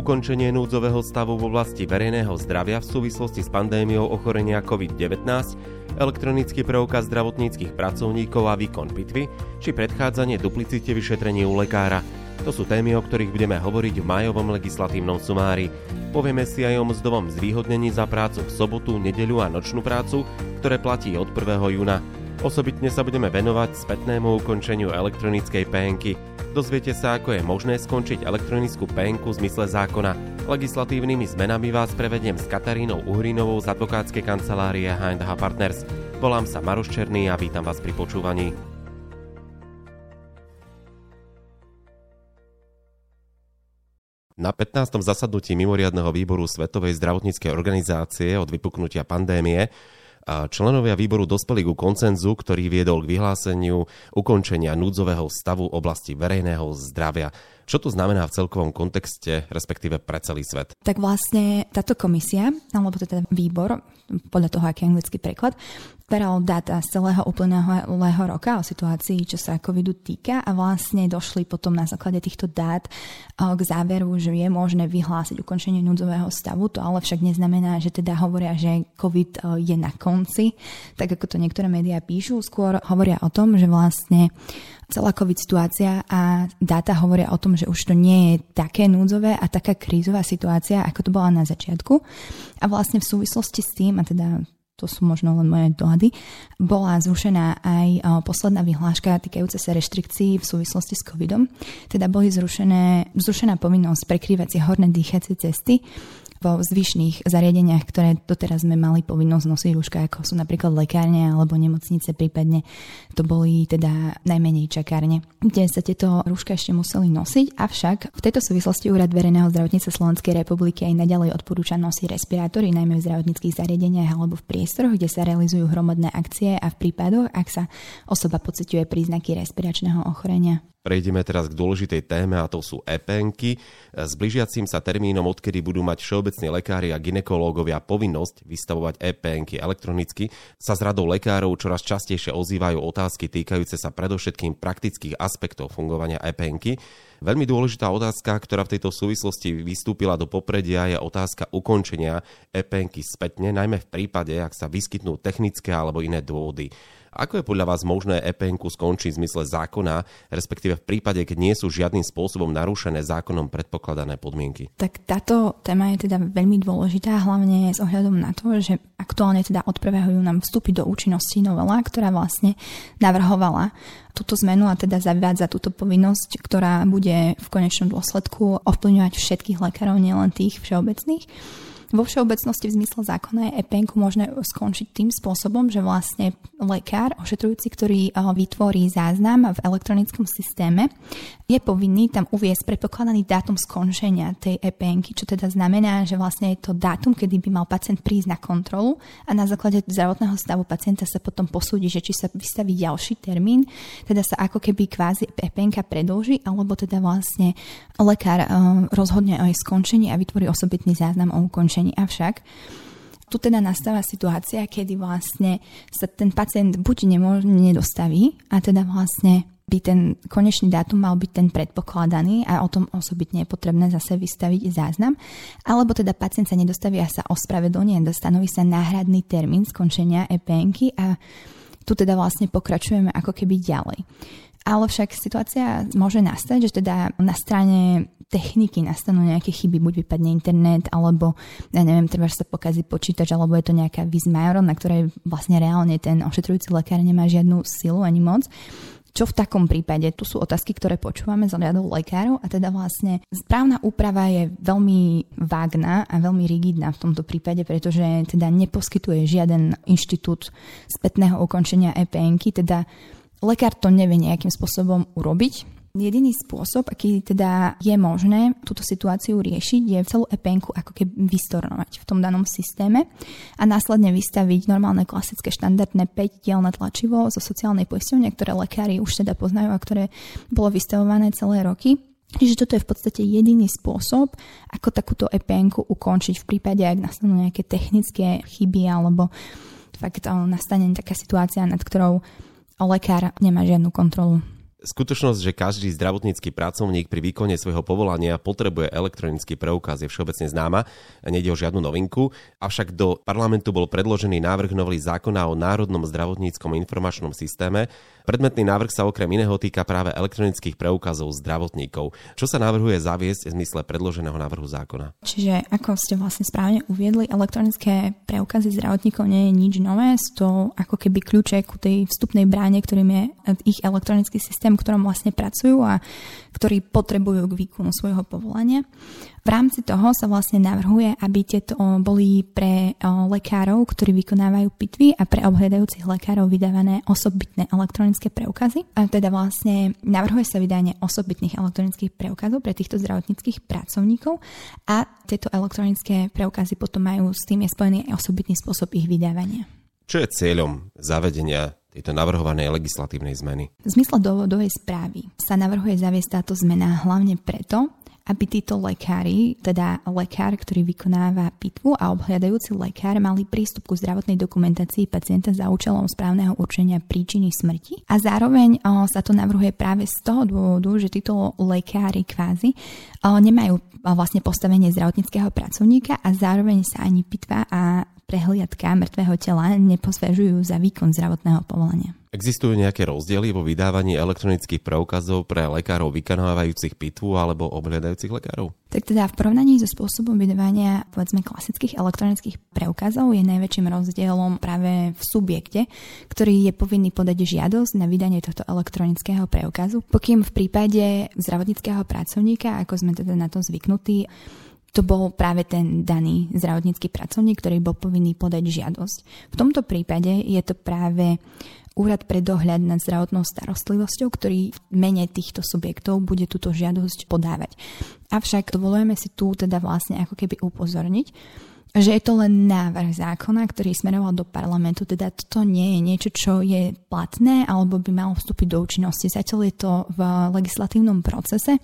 Ukončenie núdzového stavu v oblasti verejného zdravia v súvislosti s pandémiou ochorenia COVID-19 elektronický preukaz zdravotníckých pracovníkov a výkon pitvy, či predchádzanie duplicite vyšetrení u lekára. To sú témy, o ktorých budeme hovoriť v majovom legislatívnom sumári. Povieme si aj o mzdovom zvýhodnení za prácu v sobotu, nedeľu a nočnú prácu, ktoré platí od 1. júna. Osobitne sa budeme venovať spätnému ukončeniu elektronickej PNky. Dozviete sa, ako je možné skončiť elektronickú PNku v zmysle zákona. Legislatívnymi zmenami vás prevediem s Katarínou Uhrinovou z advokátskej kancelárie H&H Partners. Volám sa Maroš Černý a vítam vás pri počúvaní. Na 15. zasadnutí mimoriadného výboru Svetovej zdravotníckej organizácie od vypuknutia pandémie Členovia výboru dospeli ku koncenzu, ktorý viedol k vyhláseniu ukončenia núdzového stavu oblasti verejného zdravia. Čo to znamená v celkovom kontexte, respektíve pre celý svet? Tak vlastne táto komisia, alebo teda výbor, podľa toho, aký je anglický preklad, beral dáta z celého uplynulého roka o situácii, čo sa covidu týka a vlastne došli potom na základe týchto dát k záveru, že je možné vyhlásiť ukončenie núdzového stavu. To ale však neznamená, že teda hovoria, že covid je na konci, tak ako to niektoré médiá píšu. Skôr hovoria o tom, že vlastne celá COVID situácia a dáta hovoria o tom, že už to nie je také núdzové a taká krízová situácia, ako to bola na začiatku. A vlastne v súvislosti s tým, a teda to sú možno len moje dohady, bola zrušená aj posledná vyhláška týkajúca sa reštrikcií v súvislosti s covidom. Teda boli zrušené, zrušená povinnosť prekrývať si horné dýchacie cesty vo zvyšných zariadeniach, ktoré doteraz sme mali povinnosť nosiť rúška, ako sú napríklad lekárne alebo nemocnice, prípadne to boli teda najmenej čakárne, kde sa tieto rúška ešte museli nosiť, avšak v tejto súvislosti Úrad verejného zdravotníctva Slovenskej republiky aj naďalej odporúča nosiť respirátory, najmä v zdravotníckých zariadeniach alebo v priestoroch, kde sa realizujú hromadné akcie a v prípadoch, ak sa osoba pociťuje príznaky respiračného ochorenia. Prejdeme teraz k dôležitej téme a to sú EPNky. S blížiacím sa termínom, odkedy budú mať všeobecní lekári a ginekológovia povinnosť vystavovať EPNky elektronicky, sa z radou lekárov čoraz častejšie ozývajú otázky týkajúce sa predovšetkým praktických aspektov fungovania EPNky. Veľmi dôležitá otázka, ktorá v tejto súvislosti vystúpila do popredia, je otázka ukončenia EPNky spätne, najmä v prípade, ak sa vyskytnú technické alebo iné dôvody. Ako je podľa vás možné EPN skončiť v zmysle zákona, respektíve v prípade, keď nie sú žiadnym spôsobom narušené zákonom predpokladané podmienky? Tak táto téma je teda veľmi dôležitá, hlavne s ohľadom na to, že aktuálne teda od 1. júna vstúpi do účinnosti novela, ktorá vlastne navrhovala túto zmenu a teda zavádza túto povinnosť, ktorá bude v konečnom dôsledku ovplyvňovať všetkých lekárov, nielen tých všeobecných. Vo všeobecnosti v zmysle zákona je EPN možné skončiť tým spôsobom, že vlastne lekár, ošetrujúci, ktorý vytvorí záznam v elektronickom systéme, je povinný tam uviesť predpokladaný dátum skončenia tej EPN, čo teda znamená, že vlastne je to dátum, kedy by mal pacient prísť na kontrolu a na základe zdravotného stavu pacienta sa potom posúdi, že či sa vystaví ďalší termín, teda sa ako keby kvázi EPN predlží, alebo teda vlastne lekár rozhodne o jej skončení a vytvorí osobitný záznam o ukončení riešení. Avšak tu teda nastáva situácia, kedy vlastne sa ten pacient buď nemôže, nedostaví a teda vlastne by ten konečný dátum mal byť ten predpokladaný a o tom osobitne je potrebné zase vystaviť záznam, alebo teda pacient sa nedostaví a sa ospravedlní a stanoví sa náhradný termín skončenia EPNky a tu teda vlastne pokračujeme ako keby ďalej. Ale však situácia môže nastať, že teda na strane techniky nastanú nejaké chyby, buď vypadne internet, alebo ja neviem, treba sa pokazí počítač, alebo je to nejaká major, na ktorej vlastne reálne ten ošetrujúci lekár nemá žiadnu silu ani moc. Čo v takom prípade? Tu sú otázky, ktoré počúvame z riadov lekárov a teda vlastne správna úprava je veľmi vágna a veľmi rigidná v tomto prípade, pretože teda neposkytuje žiaden inštitút spätného ukončenia EPNky, teda lekár to nevie nejakým spôsobom urobiť Jediný spôsob, aký teda je možné túto situáciu riešiť, je celú epenku ako keby vystornovať v tom danom systéme a následne vystaviť normálne klasické štandardné 5-dielne tlačivo zo sociálnej poisťovne, ktoré lekári už teda poznajú a ktoré bolo vystavované celé roky. Čiže toto je v podstate jediný spôsob, ako takúto EPN ukončiť v prípade, ak nastanú nejaké technické chyby alebo fakt nastane taká situácia, nad ktorou lekár nemá žiadnu kontrolu. Skutočnosť, že každý zdravotnícky pracovník pri výkone svojho povolania potrebuje elektronický preukaz je všeobecne známa, nejde o žiadnu novinku, avšak do parlamentu bol predložený návrh novely zákona o Národnom zdravotníckom informačnom systéme, Predmetný návrh sa okrem iného týka práve elektronických preukazov zdravotníkov. Čo sa navrhuje zaviesť v zmysle predloženého návrhu zákona? Čiže ako ste vlastne správne uviedli, elektronické preukazy zdravotníkov nie je nič nové, sú to ako keby kľúče ku tej vstupnej bráne, ktorým je ich elektronický systém, v ktorom vlastne pracujú a ktorí potrebujú k výkonu svojho povolania. V rámci toho sa vlastne navrhuje, aby tieto boli pre lekárov, ktorí vykonávajú pitvy a pre obhľadajúcich lekárov vydávané osobitné elektronické preukazy. A teda vlastne navrhuje sa vydanie osobitných elektronických preukazov pre týchto zdravotníckých pracovníkov a tieto elektronické preukazy potom majú s tým je spojený osobitný spôsob ich vydávania. Čo je cieľom zavedenia tejto navrhovanej legislatívnej zmeny? V zmysle dôvodovej správy sa navrhuje zaviesť táto zmena hlavne preto, aby títo lekári, teda lekár, ktorý vykonáva pitvu a obhľadajúci lekár mali prístup ku zdravotnej dokumentácii pacienta za účelom správneho určenia príčiny smrti. A zároveň o, sa to navrhuje práve z toho dôvodu, že títo lekári kvázi o, nemajú o, vlastne postavenie zdravotníckého pracovníka a zároveň sa ani pitva a prehliadka mŕtvého tela neposvežujú za výkon zdravotného povolenia. Existujú nejaké rozdiely vo vydávaní elektronických preukazov pre lekárov vykonávajúcich pitvu alebo obhľadajúcich lekárov? Tak teda v porovnaní so spôsobom vydávania povedzme klasických elektronických preukazov je najväčším rozdielom práve v subjekte, ktorý je povinný podať žiadosť na vydanie tohto elektronického preukazu. Pokým v prípade zdravotníckého pracovníka, ako sme teda na to zvyknutí, to bol práve ten daný zdravotnícky pracovník, ktorý bol povinný podať žiadosť. V tomto prípade je to práve úrad pre dohľad nad zdravotnou starostlivosťou, ktorý v mene týchto subjektov bude túto žiadosť podávať. Avšak dovolujeme si tu teda vlastne ako keby upozorniť, že je to len návrh zákona, ktorý smeroval do parlamentu, teda to nie je niečo, čo je platné alebo by malo vstúpiť do účinnosti. Zatiaľ je to v legislatívnom procese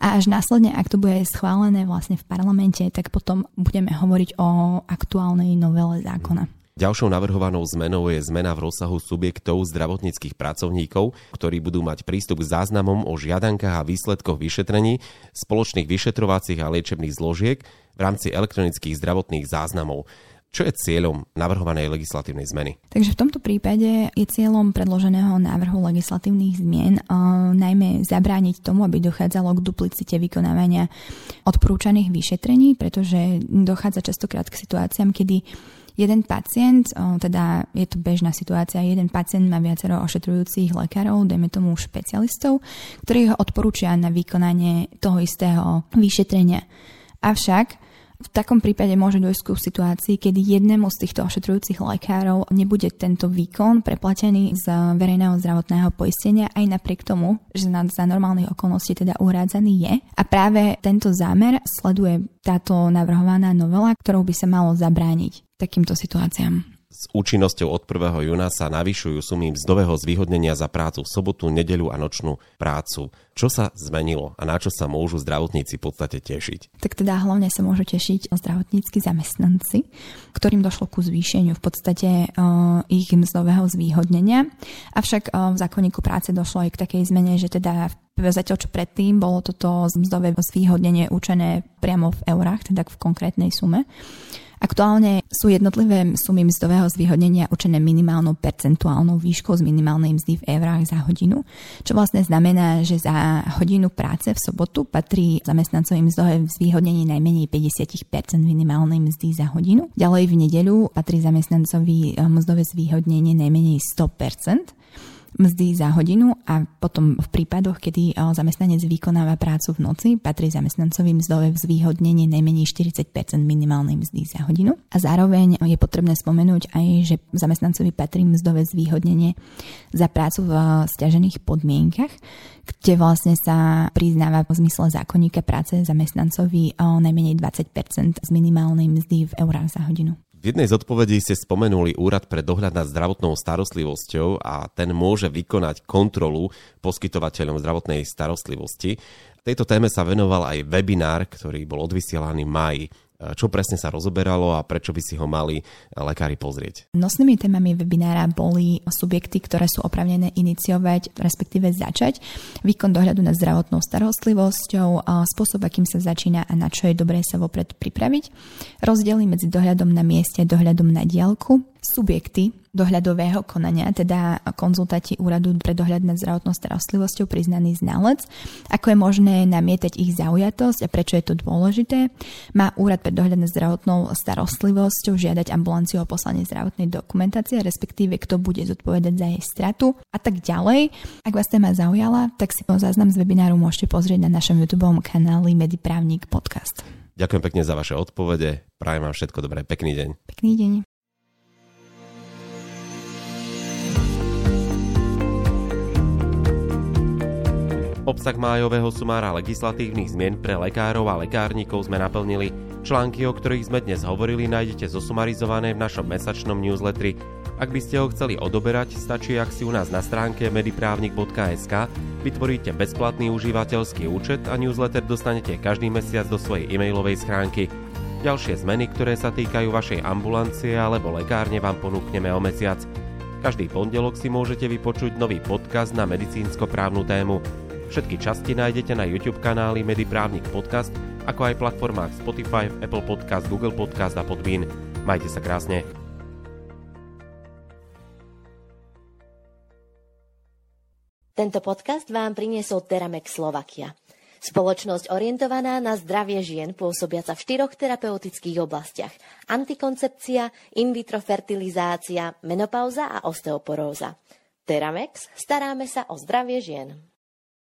a až následne, ak to bude schválené vlastne v parlamente, tak potom budeme hovoriť o aktuálnej novele zákona. Ďalšou navrhovanou zmenou je zmena v rozsahu subjektov zdravotníckých pracovníkov, ktorí budú mať prístup k záznamom o žiadankách a výsledkoch vyšetrení, spoločných vyšetrovacích a liečebných zložiek v rámci elektronických zdravotných záznamov. Čo je cieľom navrhovanej legislatívnej zmeny? Takže v tomto prípade je cieľom predloženého návrhu legislatívnych zmien uh, najmä zabrániť tomu, aby dochádzalo k duplicite vykonávania odporúčaných vyšetrení, pretože dochádza častokrát k situáciám, kedy jeden pacient, teda je to bežná situácia, jeden pacient má viacero ošetrujúcich lekárov, dajme tomu špecialistov, ktorí ho odporúčia na vykonanie toho istého vyšetrenia. Avšak v takom prípade môže dojsť ku situácii, kedy jednému z týchto ošetrujúcich lekárov nebude tento výkon preplatený z verejného zdravotného poistenia aj napriek tomu, že za normálnych okolností teda uhrádzaný je. A práve tento zámer sleduje táto navrhovaná novela, ktorou by sa malo zabrániť takýmto situáciám. S účinnosťou od 1. júna sa navyšujú sumy mzdového zvýhodnenia za prácu v sobotu, nedeľu a nočnú prácu. Čo sa zmenilo a na čo sa môžu zdravotníci v podstate tešiť? Tak teda hlavne sa môžu tešiť zdravotnícky zamestnanci, ktorým došlo ku zvýšeniu v podstate uh, ich mzdového zvýhodnenia. Avšak uh, v zákonníku práce došlo aj k takej zmene, že teda Zatiaľ čo predtým bolo toto mzdové zvýhodnenie určené priamo v eurách, teda v konkrétnej sume Aktuálne sú jednotlivé sumy mzdového zvýhodnenia určené minimálnou percentuálnou výškou z minimálnej mzdy v eurách za hodinu, čo vlastne znamená, že za hodinu práce v sobotu patrí zamestnancovým mzdové zvýhodnenie najmenej 50% minimálnej mzdy za hodinu. Ďalej v nedeľu patrí zamestnancovi eh, mzdové zvýhodnenie najmenej 100%. Mzdy za hodinu a potom v prípadoch, kedy zamestnanec vykonáva prácu v noci, patrí zamestnancovi mzdové zvýhodnenie najmenej 40 minimálnej mzdy za hodinu. A zároveň je potrebné spomenúť aj, že zamestnancovi patrí mzdové zvýhodnenie za prácu v stiažených podmienkach, kde vlastne sa priznáva v zmysle zákonníka práce zamestnancovi o najmenej 20 z minimálnej mzdy v eurách za hodinu. V jednej z odpovedí ste spomenuli Úrad pre dohľad nad zdravotnou starostlivosťou a ten môže vykonať kontrolu poskytovateľom zdravotnej starostlivosti. Tejto téme sa venoval aj webinár, ktorý bol odvysielaný v maji čo presne sa rozoberalo a prečo by si ho mali lekári pozrieť. Nosnými témami webinára boli subjekty, ktoré sú opravnené iniciovať, respektíve začať výkon dohľadu nad zdravotnou starostlivosťou, spôsob, akým sa začína a na čo je dobré sa vopred pripraviť, rozdiely medzi dohľadom na mieste a dohľadom na diálku, subjekty dohľadového konania, teda konzultáti úradu pre dohľad nad zdravotnou starostlivosťou priznaný znalec, ako je možné namietať ich zaujatosť a prečo je to dôležité. Má úrad pre dohľad nad zdravotnou starostlivosťou žiadať ambulanciu o poslanie zdravotnej dokumentácie, respektíve kto bude zodpovedať za jej stratu a tak ďalej. Ak vás téma zaujala, tak si po záznam z webináru môžete pozrieť na našom YouTube kanáli Mediprávnik podcast. Ďakujem pekne za vaše odpovede. Prajem vám všetko dobré. Pekný deň. Pekný deň. Obsah májového sumára legislatívnych zmien pre lekárov a lekárnikov sme naplnili. Články, o ktorých sme dnes hovorili, nájdete zosumarizované v našom mesačnom newsletteri. Ak by ste ho chceli odoberať, stačí, ak si u nás na stránke mediprávnik.sk vytvoríte bezplatný užívateľský účet a newsletter dostanete každý mesiac do svojej e-mailovej schránky. Ďalšie zmeny, ktoré sa týkajú vašej ambulancie alebo lekárne vám ponúkneme o mesiac. Každý pondelok si môžete vypočuť nový podcast na medicínsko-právnu tému. Všetky časti nájdete na YouTube kanáli Mediprávnik Podcast, ako aj platformách Spotify, Apple Podcast, Google Podcast a Podbean. Majte sa krásne. Tento podcast vám priniesol Teramex Slovakia. Spoločnosť orientovaná na zdravie žien pôsobiaca v štyroch terapeutických oblastiach. Antikoncepcia, in vitro fertilizácia, menopauza a osteoporóza. Teramex, staráme sa o zdravie žien.